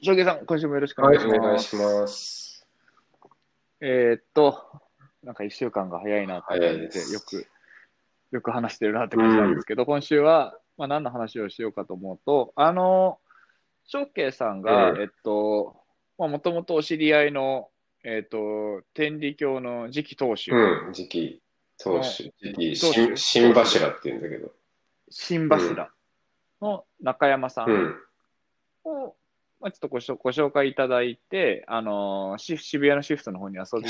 翔平さん、今週もよろしくおはい、願いします。お願いします。えーっと、なんか一週間が早いなって早感じで、よく、よく話してるなって感じなんですけど、今週は、まあ、何の話をしようかと思うと、あの、翔慶さんが、うんえっと、まあ、もともとお知り合いの、えーっと、天理教の次期当主、うん、時期、投手、時期、新新柱って言うんだけど。新柱の中山さんうん、を、まあ、ちょっとごご紹介いただいて、あのシフ渋谷のシフトの方に遊び。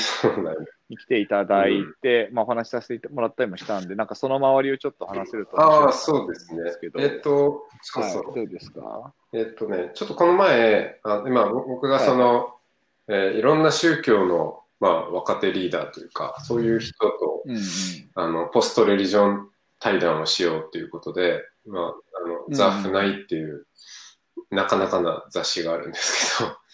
に来ていただいて、まあ、お話しさせてもらったりもしたんで、なんかその周りをちょっと話せるとああ、面そうですねえっと、そうはい、そう。どうですか？えっとね、ちょっとこの前、あ今、僕がその、いえーいろんな宗教の、まあ、若手リーダーというか、そういう人と、うんうん。あの、ポストレリジョン対談をしようということで、まあ、あの、うんザ・フナイっていう、なかなかな雑誌があるんですけど、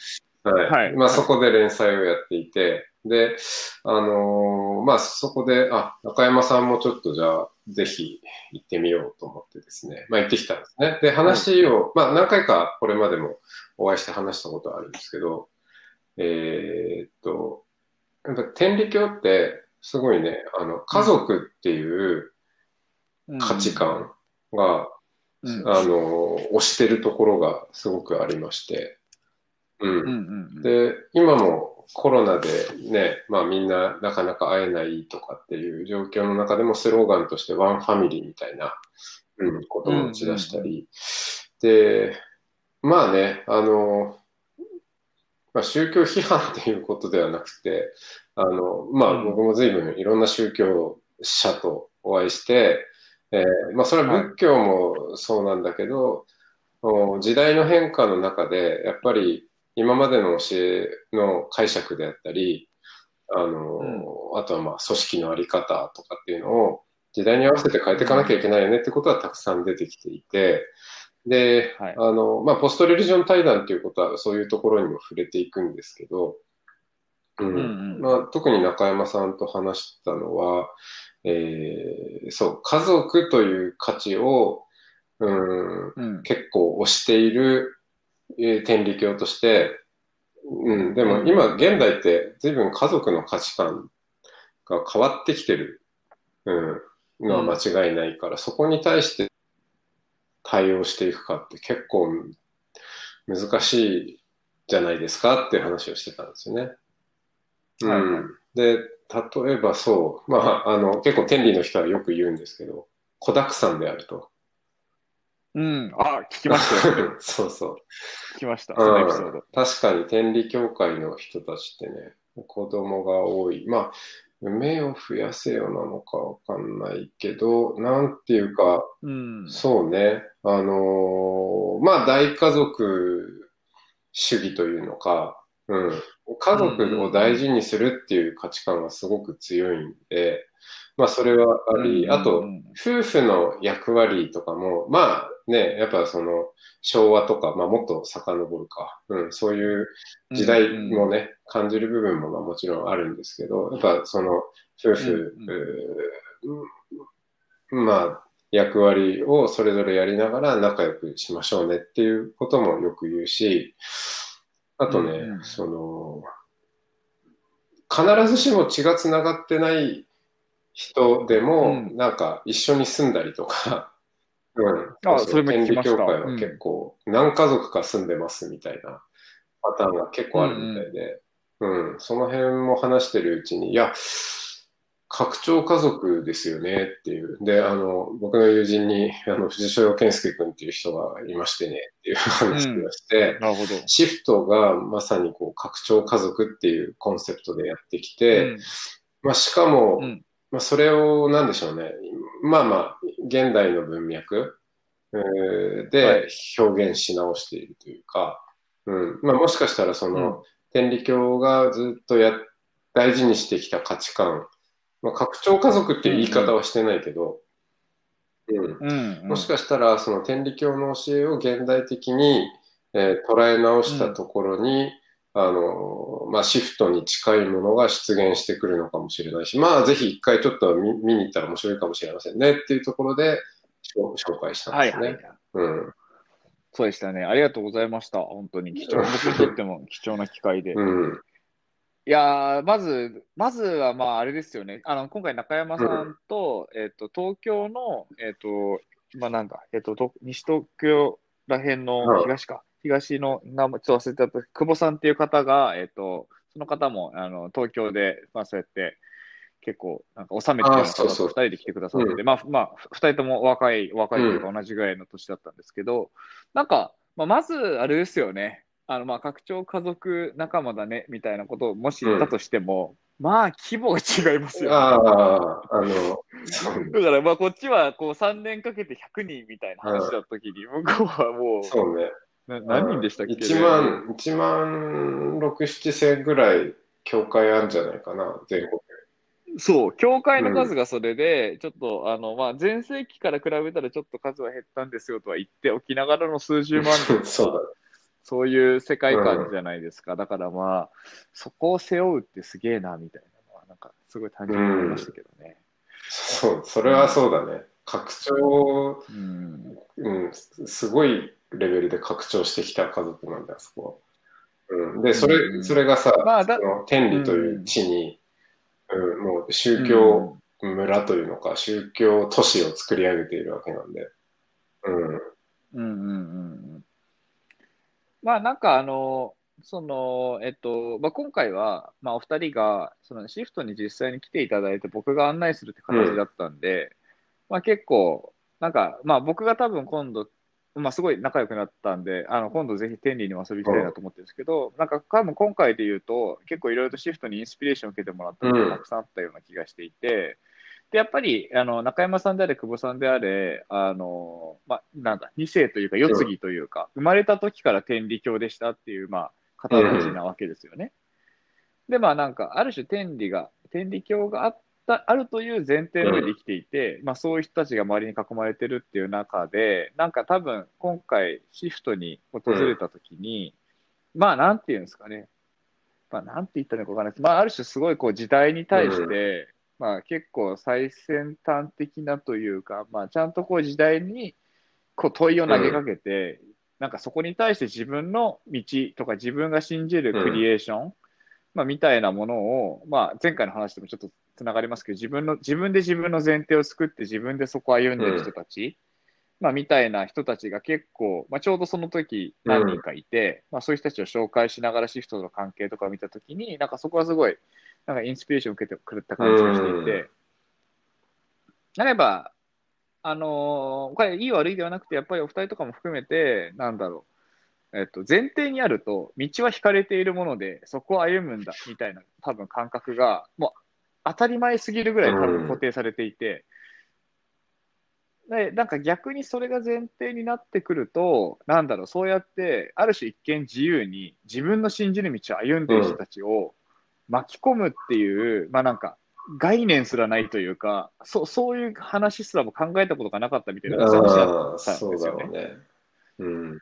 はい。はい。まあ、そこで連載をやっていて、で、あのーまあ、そこで、あ、中山さんもちょっとじゃあ、ぜひ行ってみようと思ってですね、まあ、行ってきたんですね。で、話を、まあ、何回かこれまでもお会いして話したことはあるんですけど、えーっと、やっぱ天理教って、すごいね、あの、家族っていう価値観が、うんあの、推してるところがすごくありまして、うん。うんうんうん。で、今もコロナでね、まあみんななかなか会えないとかっていう状況の中でもスローガンとしてワンファミリーみたいな、うん、ことを打ち出したり、で、まあね、あの、まあ宗教批判っていうことではなくて、あの、まうん。あ僕も随分いろんな宗教者とお会いして、えーまあそれは仏教もそうなんだけど、お時代の変化の中で、やっぱり今までの教えの解釈であったり、あの、あとはまあ組織のあり方とかっていうのを時代に合わせて変えていかなきゃいけないよねってことはたくさん出てきていて、で、はい。あの、まあ、ポストレリジョン対談っていうことはそういうところにも触れていくんですけど、うん。うんうんまあ、特に中山さんと話したのは、えーそう、家族という価値を、うん、うん結構推している、えー天理教として、うん、でも今現代って随分家族の価値観が変わってきてる、うん、のは間違いないから、そこに対して対応していくかって結構難しいじゃないですかっていう話をしてたんですよね。うん。はいはいで、例えばそう、まあ、あの、結構天理の人はよく言うんですけど、子沢山であると。うん。あ、聞きましたよ。そうそう。聞きました。そのエピソーうんド。確かに天理教会の人たちってね、子供が多い。まあ、目を増やせよなのかわかんないけど、なんていうか、うん。そうね、あのーまあ大家族主義というのか、うん、家族を大事にするっていう価値観がすごく強いんで、まあそれはあり、あと、夫婦の役割とかも、まあね、やっぱその昭和とか、まあもっと遡るか、うん、そういう時代もね、感じる部分もまあもちろんあるんですけど、やっぱその夫婦、まあ役割をそれぞれやりながら仲良くしましょうねっていうこともよく言うし、あとね、うんうん。その、必ずしも血がつながってない人でも、うん。なんか一緒に住んだりとか、うん。あそれも聞きました。天理教会は結構何家族か住んでますみたいなパターンが結構あるみたいで、うん、その辺も話してるうちに、いや、拡張家族ですよねっていう。で、あの、僕の友人に、あの、藤代健介君っていう人がいましてねっていう話をして、なるほど。シフトがまさにこう拡張家族っていうコンセプトでやってきて、まあしかも、うんまあそれをなんでしょうね。まあまあ、現代の文脈、でい表現し直しているというか、うん。まあもしかしたらその、天理教がずっとや、大事にしてきた価値観、まあ、拡張家族っていう言い方はしてないけど、うん。うんうんもしかしたら、その天理教の教えを現代的に、えー捉え直したところに、あの、まあ、シフトに近いものが出現してくるのかもしれないし、まあ、ぜひ一回ちょっと見見に行ったら面白いかもしれませんねっていうところで、紹介したんですね。はいはい。うん。そうでしたね。ありがとうございました。本当に貴重、僕にとっても貴重な機会で。うん。いやー、まず、まずはまあ、あれですよね。あの、今回中山さんと、えっと、東京の、えっと、まあなんだ、えっと、と西東京ら辺の東か、東の、名前ちょっと忘れてた、久保さんっていう方が、えっと、その方も、あの、東京で、まあそうやって、結構、なんか、収めてるような方あそうそう。と二人で来てくださってて、まあ、まあ、二人とも若い、若いというか同じぐらいの年だったんですけど、なんか、まあ、まず、あれですよね。あの、まあ、拡張家族仲間だね、みたいなことをもし言ったとしても、まあ、規模が違いますよ、ね。ああ、あの、だから、まあ、こっちは、こう、3年かけて100人みたいな話だった時に、向こうはもう、そうね。な何人でしたっけ、1万、1万6、7千ぐらい教会あるんじゃないかな、全国。そう、教会の数がそれで、ちょっと、あの、まあ、前世紀から比べたらちょっと数は減ったんですよとは言っておきながらの数十万人 そう。そういう世界観じゃないですか。だからまあ、そこを背負うってすげえな、みたいなのは、なんか、すごい単純に思いましたけどね。そう、それはそうだね。拡張、うん。うん、すすごいレベルで拡張してきた家族なんだよ、そこは。うん、で、それ、うんそれがさ、まあだその天理という地に、うん、もう宗教村というのか、宗教都市を作り上げているわけなんで。うん。うんうんうんうん。まあなんかあの、その、えっと、まあ、今回は、まあ、お二人が、そのシフトに実際に来ていただいて、僕が案内するって形だったんで、まあ結構、なんか、まあ僕が多分今度、まあすごい仲良くなったんで、あの、今度ぜひ天理に遊びたいなと思ってるんですけど、なんか多分今回で言うと、結構いろいろとシフトにインスピレーションを受けてもらったことがたくさんあったような気がしていて、で、やっぱり、あの、中山さんであれ、久保さんであれ、あの、まあ、なんだ、二世というか、世継ぎというか、生まれた時から天理教でしたっていう、まあ、方たちなわけですよね。で、まあ、なんか、ある種天理が、天理教があった、あるという前提の上で生きていて、まあ、そういう人たちが周りに囲まれてるっていう中で、なんか多分、今回、シフトに訪れた時に、まあ、なんていうんですかね。まあ、なんて言ったのかわからないです。まあ、ある種すごいこう時代に対して、まあ結構最先端的なというか、まあちゃんとこう時代にこう問いを投げかけて、なんかそこに対して自分の道とか自分が信じるクリエーション、まあみたいなものを、まあ前回の話ともちょっとつながりますけど、自分の、自分で自分の前提を作って自分でそこを歩んでる人たち、まあみたいな人たちが結構、まあちょうどその時何人かいて、まあそういう人たちを紹介しながらシフトの関係とかを見た時に、なんかそこはすごい、なんかインスピレーションを受けてくれた感じがしていて、なれば、あのーこれいい悪いではなくて、やっぱりお二人とかも含めて、なんだろう、えっと、前提にあると、道は引かれているもので、そこを歩むんだ、みたいな、多分感覚が、もう当たり前すぎるぐらい多分固定されていて、で、なんか逆にそれが前提になってくると、なんだろう、そうやって、ある種一見自由に自分の信じる道を歩んでいる人たちを巻き込むっていう、まあなんか、概念すらないというか、そうそういう話すらも考えたことがなかったみたいな話だああ、ったんそうですよね。だろうね。うん。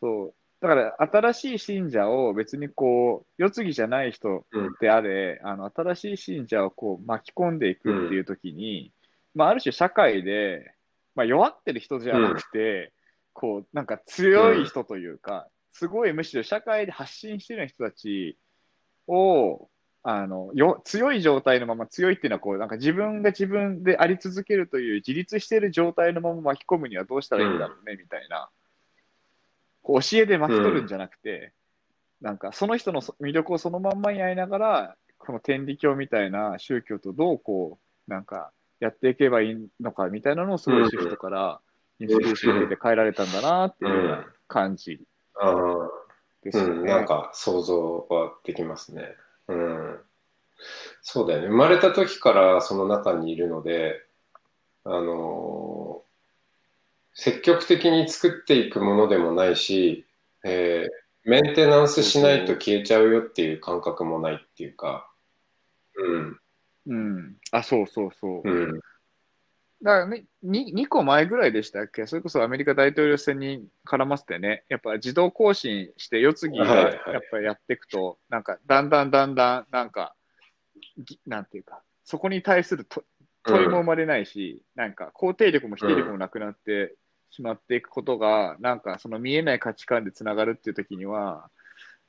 そう。だから、新しい信者を別にこう、世継ぎじゃない人であれ、あの、新しい信者をこう巻き込んでいくっていう時に、まあ、ある種社会で、まあ、弱ってる人じゃなくて、こう、なんか強い人というか、すごいむしろ社会で発信してる人たちを、あの、よ、強い状態のまま、強いっていうのはこう、なんか自分が自分であり続けるという自立している状態のまま巻き込むにはどうしたらいいんだろうね、みたいな。こう教えで巻き取るんじゃなくて、なんかその人のそ魅力をそのまんまにやりながら、この天理教みたいな宗教とどうこう、なんかやっていけばいいのかみたいなのをすごいシフトからインスピレーションを受けて変えられたんだなっていう感じ。ああ、ですよね。うん、なんか想像はできますね。うん。そうだよね。生まれた時からその中にいるので、あのー積極的に作っていくものでもないし、えーメンテナンスしないと消えちゃうよっていう感覚もないっていうか、うん。うん。あ、そうそうそう。うん。だからね、2, 2個前ぐらいでしたっけ？それこそアメリカ大統領選に絡ませてね、やっぱ自動更新して、世継ぎがはいはい。やっぱりやっていくと、なんかだんだんだんだん、なんか、ぎなんていうか、そこに対すると問いも生まれないし、なんか肯定力も否定力もなくなってしまっていくことが、なんかその見えない価値観でつながるっていう時には、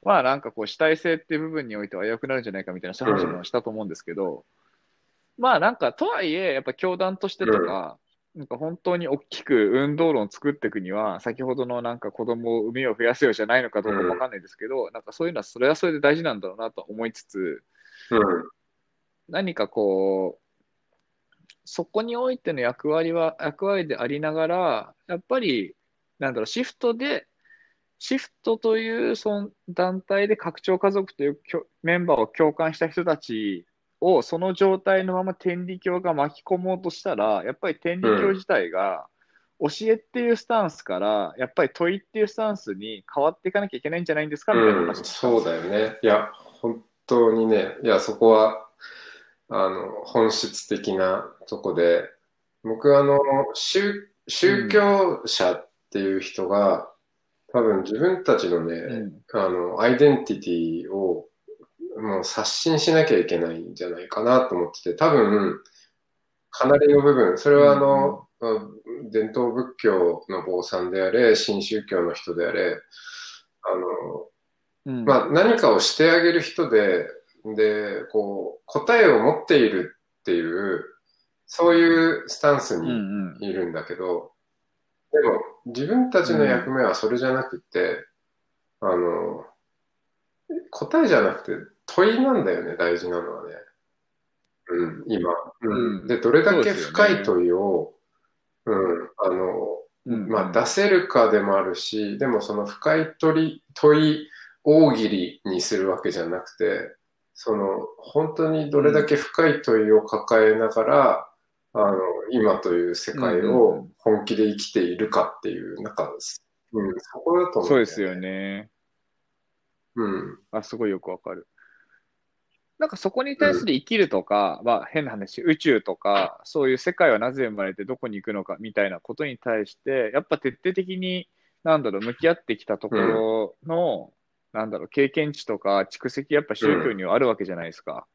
まあなんかこう主体性っていう部分においては危うくなるんじゃないかみたいな話もしたと思うんですけど、まあなんかとはいえ、やっぱ教団としてとか、なんか本当に大きく運動論を作っていくには、先ほどのなんか子供を産みを増やせよじゃないのかどうかもわかんないですけど、なんかそういうのはそれはそれで大事なんだろうなと思いつつ、うん。何かこう、そこにおいての役割は、役割でありながら、やっぱり、なんだろう、シフトで、シフトというその団体で拡張家族というメンバーを共感した人たちをその状態のまま天理教が巻き込もうとしたら、やっぱり天理教自体が教えっていうスタンスから、やっぱり問いっていうスタンスに変わっていかなきゃいけないんじゃないんですかみたいなうん、話そうだよね。いや、本当にね、いや、そこは、あの、本質的なとこで、僕あの、宗、宗教者っていう人が、多分自分たちのね、うん。あの、アイデンティティを、もう刷新しなきゃいけないんじゃないかなと思ってて、多分、かなりの部分、それはあの、伝統仏教の坊さんであれ、新宗教の人であれ、あの、うん。まあ、何かをしてあげる人で、で、こう、答えを持っているっていう、そういうスタンスうんにうん。いるんだけど、でも、自分たちの役目はそれじゃなくて、あの、答えじゃなくて問いなんだよね、大事なのはね。うん、今。うん。うんで、どれだけ深い問いを、うん、あの、うんまあ、出せるかでもあるし、でもその深い問い、問い大喜利にするわけじゃなくて、その、本当にどれだけ深い問いを抱えながら、あの、今という世界を本気で生きているかっていう、なんか、うん、そこだと思そうですよ。ね。うん。あ、すごいよくわかる。なんかそこに対する生きるとか、まあ変な話、宇宙とか、そういう世界はなぜ生まれてどこに行くのかみたいなことに対して、やっぱ徹底的に、なんだろう、向き合ってきたところの、なんだろう、経験値とか蓄積、やっぱ宗教にはあるわけじゃないですか。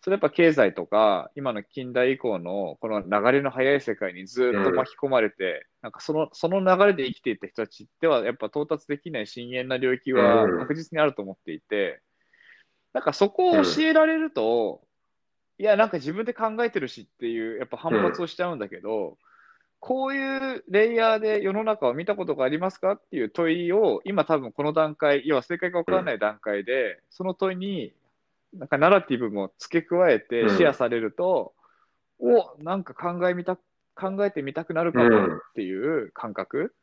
それやっぱ経済とか、今の近代以降のこの流れの速い世界にずっと巻き込まれて、なんかその、その流れで生きていった人たちっては、やっぱ到達できない深淵な領域はうん。確実にあると思っていて、なんかそこを教えられると、いや、なんか自分で考えてるしっていう、やっぱ反発をしちゃうんだけど、こういうレイヤーで世の中を見たことがありますかっていう問いを、今多分この段階、要は正解がわからない段階で、その問いに、なんかナラティブも付け加えてうん。シェアされると、お、なんか考えみた、考えてみたくなるかもっていう感覚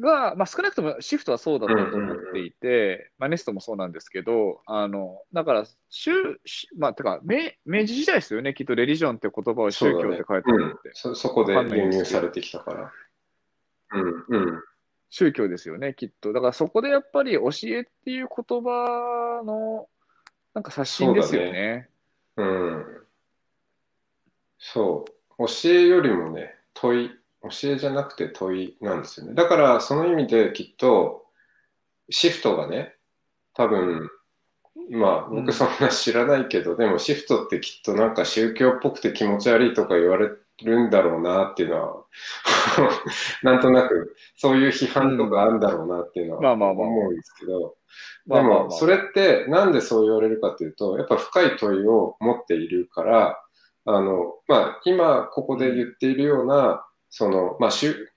が、まあ少なくともシフトはそうだったと思っていて、まあネストもそうなんですけど、あの、だから、宗、しまあ、てか、明明治時代ですよね、きっとレリジョンって言葉を宗教って書いてあるって。そ、そこでわかんない輸んですけど入されてきたから。うん、うん。宗教ですよね、きっと。だからそこでやっぱり教えっていう言葉の、なんか刷新ですよそうだね。うん。そう。教えよりもね、問い、教えじゃなくて問いなんですよね。だから、その意味できっと、シフトがね、多分、まあ、うん。僕そんな知らないけど、でもシフトってきっとなんか宗教っぽくて気持ち悪いとか言われるんだろうなっていうのは、なんとなく、そういう批判とかあるんだろうなっていうのは思うんですけど、でも、それってなんでそう言われるかというと、やっぱ深い問いを持っているから、あの、まあ、今ここで言っているような、その、まあ、しゅ、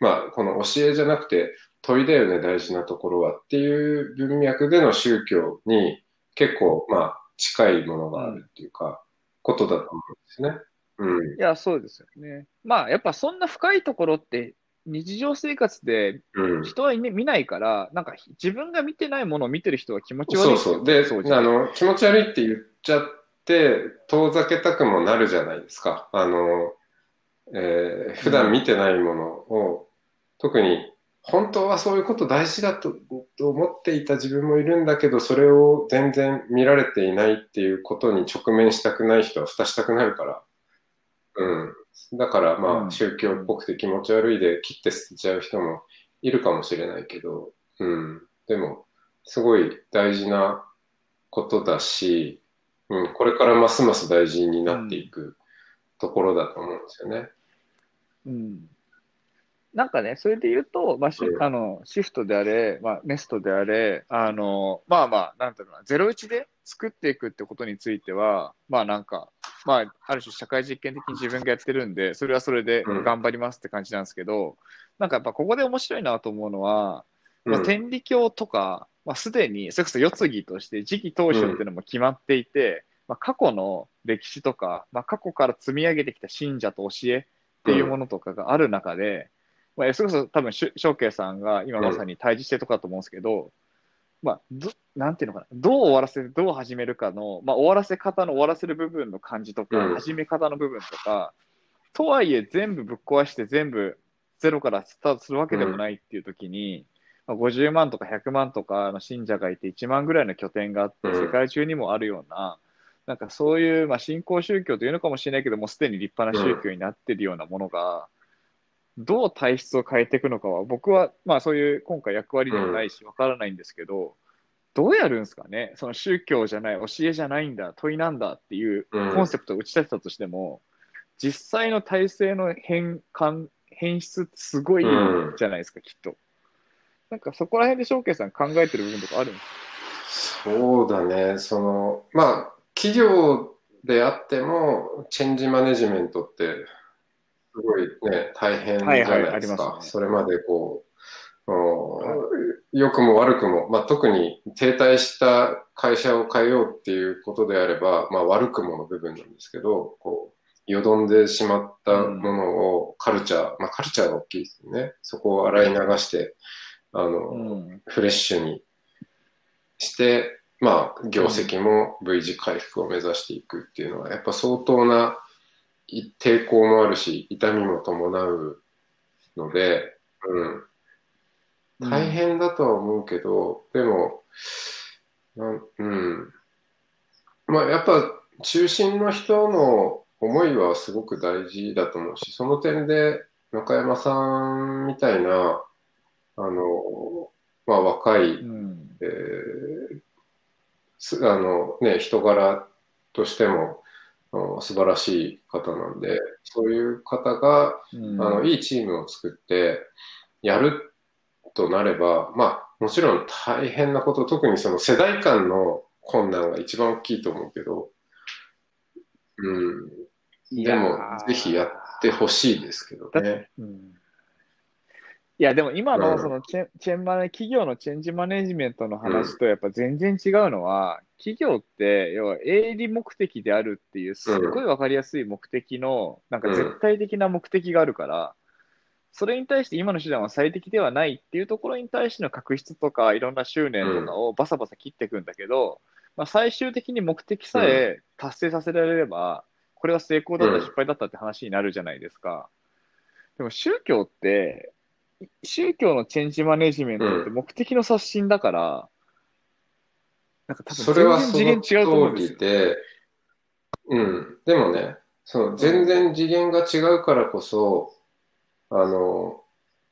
まあ、この教えじゃなくて問いだよね、大事なところはっていう文脈での宗教に結構、まあ、近いものがあるっていうか、ことだと思うんですね。うん。いや、そうですよね。まあ、やっぱそんな深いところって、日常生活でうん。人は見ないから、なんか自分が見てないものを見てる人は気持ち悪いそうそう。で、そうあの、気持ち悪いって言っちゃって、遠ざけたくもなるじゃないですか。あの、えー普段見てないものを、特に本当はそういうこと大事だとと思っていた自分もいるんだけど、それを全然見られていないっていうことに直面したくない人は蓋したくなるから。うん。だからまあ、宗教っぽくて気持ち悪いで切って捨てちゃう人もいるかもしれないけど、うん。でも、すごい大事なことだし、うん、これからますます大事になっていくところだと思うんですよね。うん。なんかね、それで言うと、まあシあのシフトであれ、まあ、ネストであれ、あのまあまあ、なんていうのかな、ゼロイチで作っていくってことについては、まあなんか、まあ、ある種社会実験的に自分がやってるんで、それはそれで頑張りますって感じなんですけど、うん、なんかやっぱここで面白いなと思うのは、まあ、天理教とか、まあ、すでに、それこそ世継ぎとして次期当初っていうのも決まっていて、まあ、過去の歴史とか、まあ、過去から積み上げてきた信者と教えっていうものとかがある中で、まあ、それこそ多分、翔慶さんが今まさに対峙してるとかだと思うんですけど、まあ、どなんていうのかな、どう終わらせて、どう始めるかの、まあ、終わらせ方の終わらせる部分の感じとか、うん、始め方の部分とか、とはいえ全部ぶっ壊して全部ゼロからスタートするわけでもないっていう時に、うん、まあ、50万とか100万とかの信者がいて1万ぐらいの拠点があって、世界中にもあるような、なんかそういう、まあ、新興宗教というのかもしれないけども、すでに立派な宗教になっているようなものが、どう体質を変えていくのかは、僕は、まあそういう今回役割でもないし、わからないんですけど、どうやるんですかね？その宗教じゃない、教えじゃないんだ、問いなんだっていうコンセプトを打ち立てたとしても、実際の体制の変換、変質ってすごいじゃないですか、きっと。なんかそこら辺で翔慶さん考えてる部分とかあるんですか？そうだね、その、まあ、企業であっても、チェンジマネジメントってすごいね、大変じゃないですか。はいはいすね、それまでこう、良くも悪くも、まあ、特に停滞した会社を変えようっていうことであれば、まあ、悪くもの部分なんですけど、こう、よどんでしまったものをカルチャー、まあ、カルチャーが大きいですよね。そこを洗い流して、あの、うん、フレッシュにして、まあ、業績も V 字回復を目指していくっていうのは、やっぱ相当な抵抗もあるし、痛みも伴うので、うん。大変だとは思うけど、うん、でも、うん。まあ、やっぱ中心の人の思いはすごく大事だと思うし、その点で中山さんみたいな、あの、まあ、若い、うん、えー、あのね、人柄としても、素晴らしい方なんで、そういう方が、うん、あのいいチームを作ってやるとなれば、まあ、もちろん大変なこと、特にその世代間の困難が一番大きいと思うけど、うん。でも、ぜひやってほしいですけどね。うんいや、でも今のそのチェ,、チェンマネ、企業のチェンジマネジメントの話とやっぱ全然違うのは、企業って、要は営利目的であるっていう、すっごいわかりやすい目的の、なんか絶対的な目的があるから、それに対して今の手段は最適ではないっていうところに対しての確執とか、いろんな執念とかをバサバサ切っていくんだけど、まあ、最終的に目的さえ達成させられれば、これは成功だった、失敗だったって話になるじゃないですか。でも宗教って、宗教のチェンジマネジメントって目的の刷新だから、なんか多分全然次元違うと思うんですよ。で、うん。でもね、その全然次元が違うからこそ、あの、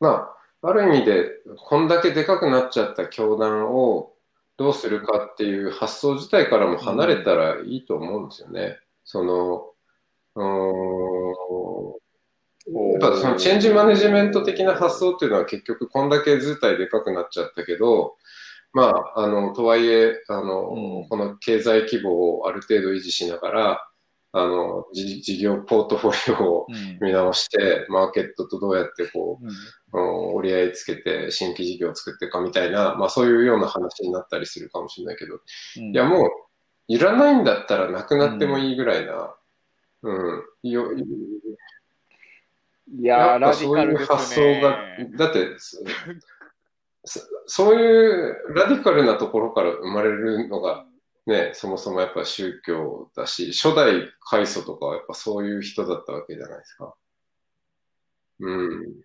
まあ、ある意味で、こんだけでかくなっちゃった教団をどうするかっていう発想自体からも離れたらいいと思うんですよね。うん、その、うんやっぱそのチェンジマネジメント的な発想っていうのは結局こんだけ図体でかくなっちゃったけど、まあ、あの、とはいえ、あの、うん、この経済規模をある程度維持しながら、あの、事業ポートフォリオを見直して、うん、マーケットとどうやってこう、うん、折り合いつけて新規事業を作っていくかみたいな、まあそういうような話になったりするかもしれないけど、いやもう、いらないんだったらなくなってもいいぐらいな、うん、よいやー、ラディカルですね。発想が、だってそ、そういうラディカルなところから生まれるのが、ね、そもそもやっぱ宗教だし、初代開祖とかはやっぱそういう人だったわけじゃないですか。うん。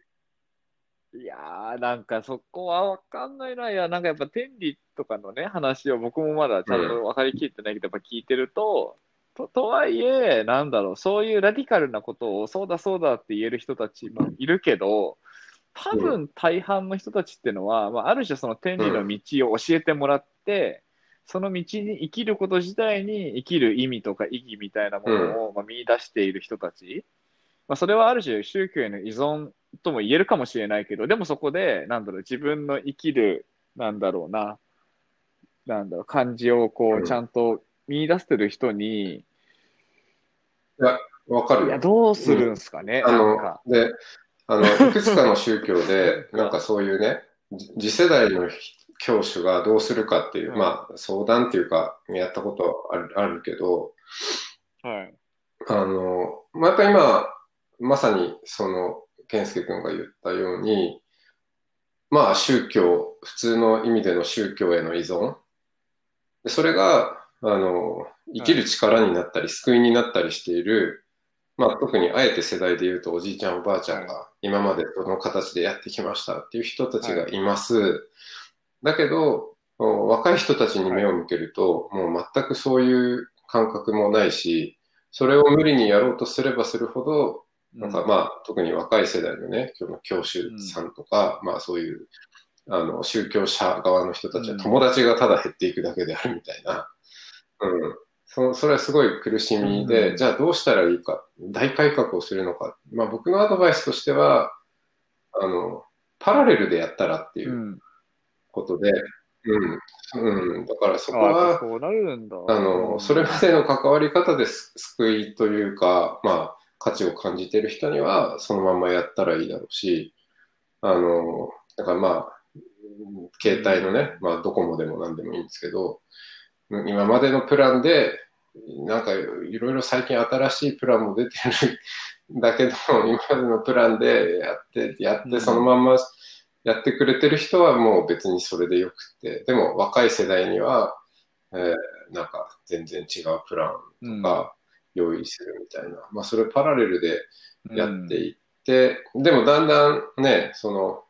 いやー、なんかそこはわかんないな。いや、なんかやっぱ天理とかのね、話を僕もまだちゃんと分かりきってないけど、やっぱ聞いてると、と、とはいえ、なんだろう、そういうラディカルなことを、そうだそうだって言える人たちもいるけど、多分大半の人たちっていうのは、まあ、ある種その天理の道を教えてもらって、その道に生きること自体に生きる意味とか意義みたいなものを、まあ、見出している人たち。まあ、それはある種宗教への依存とも言えるかもしれないけど、でもそこで、なんだろう、自分の生きる、なんだろうな、なんだろう、感じをこう、うん。ちゃんと見出してる人に、わかるよいや、。どうするんすかね、あのなんか。、で、あの、いくつかの宗教で、なんかそういうね、じ次世代の教師がどうするかっていう、うんまあ、相談っていうか、やったことあるあるけど、はい。あの、まあ、やっぱ今、まさにその、健介君が言ったように、まあ宗教、普通の意味での宗教への依存。でそれが、あの、生きる力になったり、救いになったりしている、まあ特にあえて世代で言うとおじいちゃんおばあちゃんが今までその形でやってきましたっていう人たちがいます。だけど、お若い人たちに目を向けると、もう全くそういう感覚もないし、それを無理にやろうとすればするほど、なんかまあ、特に若い世代のね、今日の教師さんとか、まあそういう、あの、宗教者側の人たちはうん。友達がただ減っていくだけであるみたいな。うん。そそれはすごい苦しみで、うんじゃあどうしたらいいか、大改革をするのか。まあ僕のアドバイスとしては、あの、パラレルでやったらっていううんことで、うん。うん。だからそこあは、そうなるんだ。あの、それまでの関わり方です救いというか、まあ、価値を感じている人には、そのままやったらいいだろうし、あの、だからまあ、携帯のね、まあ、ドコモでも何でもいいんですけど、今までのプランで、なんかいろいろ最近新しいプランも出てるんだけど、今までのプランでやって、やってそのまんまやってくれてる人はもう別にそれでよくて、でも若い世代には、えーなんか全然違うプランが用意するみたいな、まあそれパラレルでやっていって、でもだんだんね、その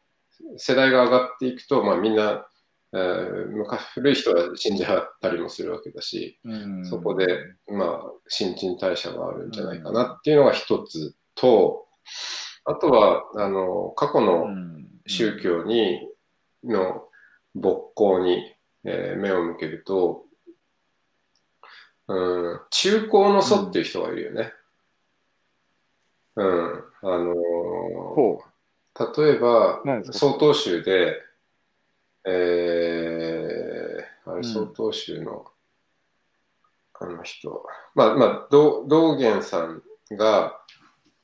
世代が上がっていくと、まあみんな、えー昔古い人は死んじゃったりもするわけだし、うん。そこで、まあ、新陳代謝があるんじゃないかなっていうのが一つと、あとは、あの、過去うのん。宗教に、の勃興に、えー目を向けると、うん、中高の祖っていう人がいるよね。うん、あの例えば曹洞宗で、えー、あれ、うん曹洞宗の、あの人、まあ、まあ、道道元さんが、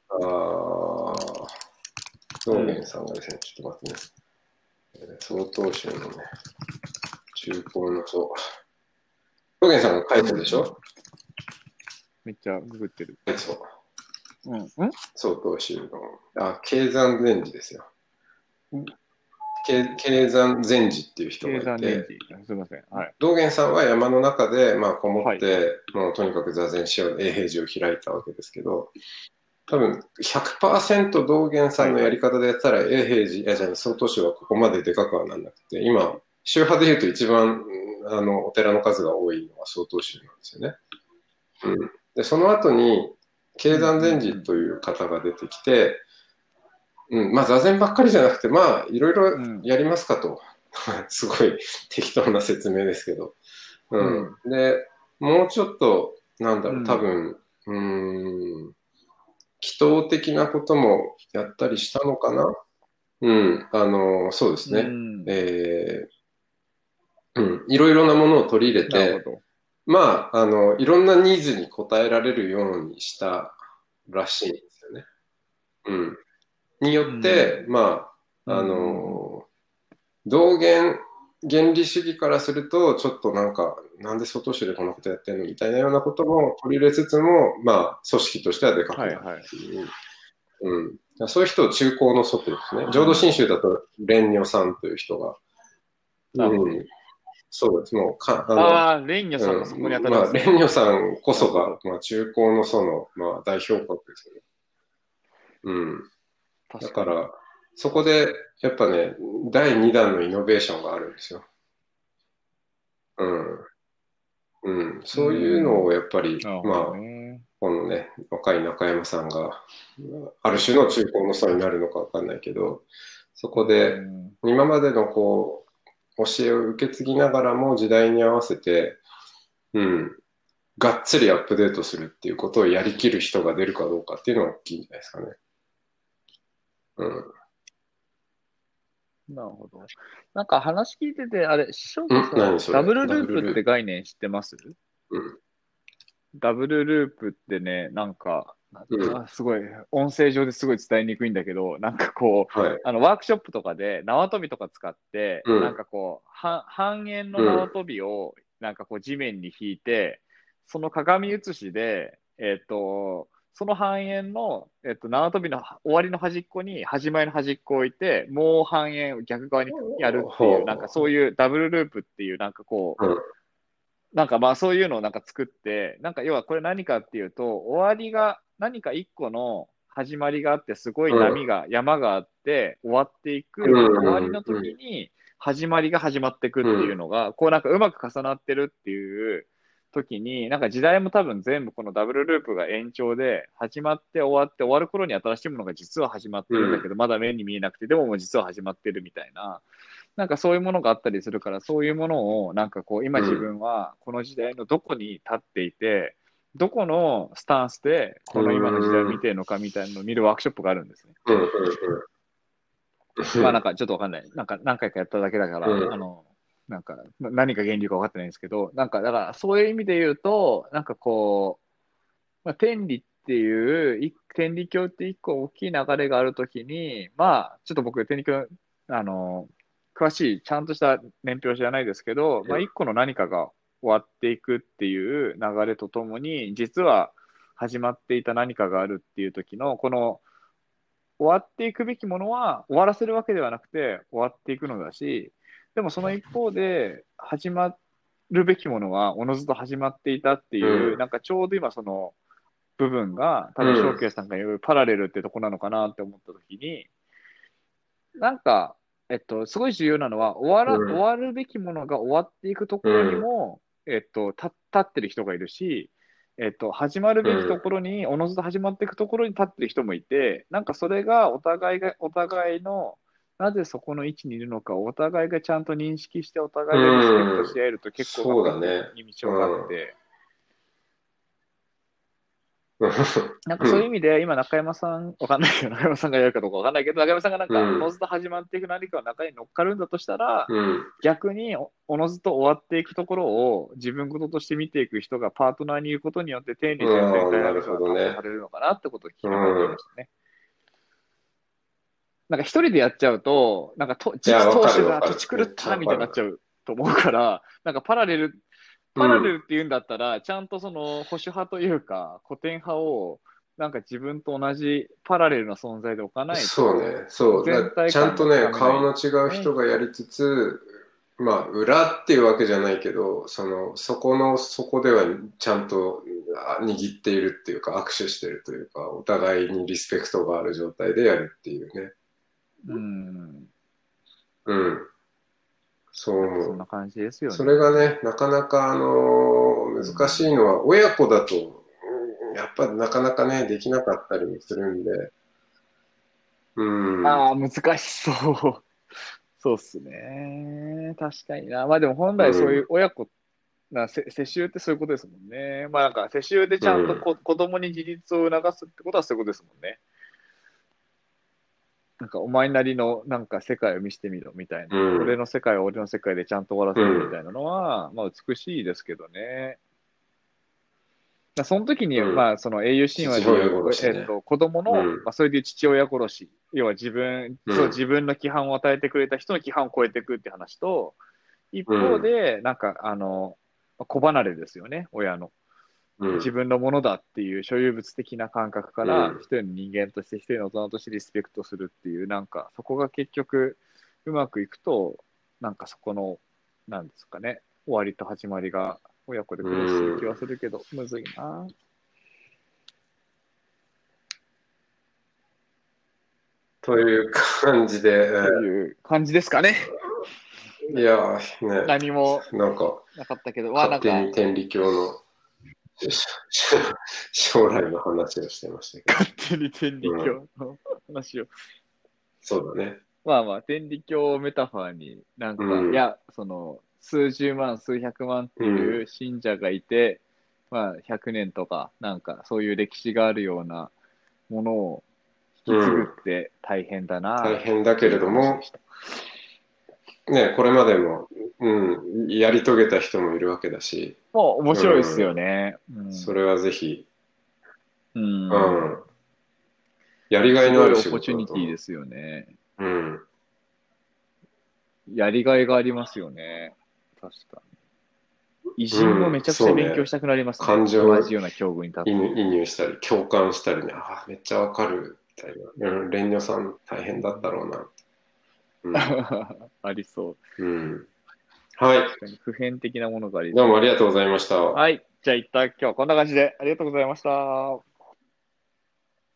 あー道元さんがですね、ちょっと待ってね、えー曹洞宗のね、中高の祖、道元さんが書いたでしょ、めっちゃググってる。そう。うん。ん曹洞宗の、あ、経山禅師ですよ。経経山禅師っていう人がいて、次。すみません。はい。道元さんは山の中で、まあ、こもって、もうとにかく座禅しよう、永平寺を開いたわけですけど、多分100%道元さんのやり方でやったら、永平寺、いやじゃあ、曹洞宗はここまででかくはなんなくて、今、宗派で言うと一番、うんあの、お寺の数が多いのは曹洞宗なんですよね。うん。で、その後に、経山禅師という方が出てきて、うん、まあ座禅ばっかりじゃなくて、まあいろいろうんやりますかと。すごい 適当な説明ですけど。うん。で、もうちょっと、なんだろう、うん多分、うーん、祈祷的なこともやったりしたのかな？うん、あの、そうですね。うんえーうん、いろいろなものを取り入れて。まあ、あの、いろんなニーズに応えられるようにしたらしいんですよね。うん。によって、まあ、あの、道元原理主義からすると、ちょっとなんか、なんで外州でこんなことやってんのみたいなようなことも取り入れつつも、まあ、組織としてはでかくなるっていう。うん。そういう人を中高の祖とですね。浄土真宗だと、蓮如さんという人が。なるほどうん。そうです。もうか、あの、ああ、レンニョさんがそこに当たるまあ、んです蓮如さんこそが、まあ、中高の祖の、まあ、代表格ですよね。うん。だ確から、そこで、やっぱね、第2弾のイノベーションがあるんですよ。うん。うん。そういうのをやっぱり、まあ。このね、若い中山さんが、ある種の中高の差になるのかわかんないけど、そこで、うん今までのこう、教えを受け継ぎながらも時代に合わせて、うん、がっつりアップデートするっていうことをやりきる人が出るかどうかっていうのが大きいんじゃないですかね。うん。なるほど。なんか話聞いてて、あれ、師匠ってさ、ダブルループプって概念知ってます？うん。ダブルループってね、なんか、うんあすごい、音声上ですごい伝えにくいんだけど、なんかこう、はい。あのワークショップとかで縄跳びとか使って、うんなんかこう、は半円の縄跳びをなんかこう地面に引いて、その鏡写しで、えっ、と、その半円の、えっと、縄跳びの終わりの端っこに始まりの端っこを置いて、もう半円を逆側にやるっていう、なんかそういうダブルループっていう、なんかこう、うん。なんかまあそういうのをなんか作って、なんか要はこれ何かっていうと、終わりが、何か一個の始まりがあって、すごい波が、山があって、終わっていく、うん。終わりの時に始まりが始まっていくっていうのが、こうなんかうまく重なってるっていう時に、なんか時代も多分全部このダブルループが延長で、始まって終わって、終わる頃に新しいものが実は始まってるんだけど、まだ目に見えなくて、でももう実は始まってるみたいな、なんかそういうものがあったりするから、そういうものを、なんかこう、今自分はこの時代のどこに立っていて、どこのスタンスでこの今の時代を見てるのかみたいなのを見るワークショップがあるんですね。まあなんかちょっとわかんない。なんか何回かやっただけだから、うん。あの、なんかな何が原理か分かってないんですけど、なんかだからそういう意味で言うと、なんかこう、まあ、天理っていう、い天理教って一個大きい流れがあるときに、まあちょっと僕天理教、あの、詳しい、ちゃんとした年表じゃないですけど、まあ一個の何かが終わっていくっていう流れとともに、実は始まっていた何かがあるっていう時の、この終わっていくべきものは終わらせるわけではなくて終わっていくのだし、でもその一方で始まるべきものはおのずと始まっていたっていう、うん。なんかちょうど今その部分が、多分うん翔慶さんが言うパラレルってとこなのかなって思った時に、なんか、えっと、すごい重要なのは、終わら、うん。終わるべきものが終わっていくところにも、えっと、立立ってる人がいるし、えっと、始まるべきところに、おのずと始まっていくところに立ってる人もいて、なんかそれがお互いが、お互いの、なぜそこの位置にいるのかをお互いがちゃんと認識して、お互いがリスペクトし合えると結構そうだね意味があって、なんかそういう意味で、今、中山さん、わかんないけど、中山さんがやるかどうかわかんないけど、中山さんがなんか、うん。おのずと始まっていく何かの中に乗っかるんだとしたら、うん。逆におおのずと終わっていくところを自分事として見ていく人がパートナーにいることによって、天理全体がされるのかなってことを聞いましたね。なんか一人でやっちゃうと、なんかと投手が土地狂ったみたいになっちゃうと思うから、なんかパラレル、パラレルって言うんだったら、ちゃんとその保守派というか、古典派を、なんか自分と同じパラレルな存在で置かないと、そうね、そう。ちゃんとね顔の違う人がやりつつ、まあ、裏っていうわけじゃないけど、その、そこの、そこではちゃんとあ握っているっていうか、握手してるというか、お互いにリスペクトがある状態でやるっていうね。うん、うん。そう。そんな感じですよね。それがね、なかなか、あのー難しいのは、親子だと、うんやっぱなかなかね、できなかったりもするんで、うん。ああ、難しそう。そうっすね。確かにな。まあでも本来そういう親子、なせ世襲ってそういうことですもんね。まあなんか世襲でちゃんとこ、子供に自立を促すってことはそういうことですもんね。なんかお前なりのなんか世界を見せてみろみたいな。うん俺の世界は俺の世界でちゃんと終わらせるみたいなのは、まあ美しいですけどね。だその時に、うんまあその英雄神話でう、ねえっと、子供の、うんまあそれで父親殺し。要は自分、うんそう自分の規範を与えてくれた人の規範を超えていくって話と、一方で、なんか、あの、子離れですよね、親の。うん。自分のものだっていう所有物的な感覚から、うん。一人の人間として、一人の大人としてリスペクトするっていう、なんか、そこが結局、うまくいくと、なんかそこの、なんですかね、終わりと始まりが親子で苦しい気はするけど、むずいな。という感じで、えという感じですかね。ーいやー、ね、何もなんか、なかったけど、勝手に天理教のし将来の話をしてましたけど。勝手に天理教の話を。そうだね。まあまあ、天理教をメタファーに、なんか、うんいや、その、数十万、数百万っていう信者がいて、まあ、100年とか、なんか、そういう歴史があるようなものを引き継ぐって大変だな、大変だけれども、ね、これまでも、うん、やり遂げた人もいるわけだし、もう面白いですよね。うん。それはぜひ、うん。うん、やりがいのある仕すごいオポチュニティですよね。うん、やりがいがありますよね。確かに。偉人もめちゃくちゃ勉強したくなりますね。うんね感情同じような境遇に立って。移入したり、共感したりね、ああ、めっちゃわかる、みたいな。うん、さん大変だったろうな。ありそう。うん。うん、はい。普遍的なものがあり。どうもありがとうございました。はい。じゃあ一旦今日はこんな感じでありがとうございました。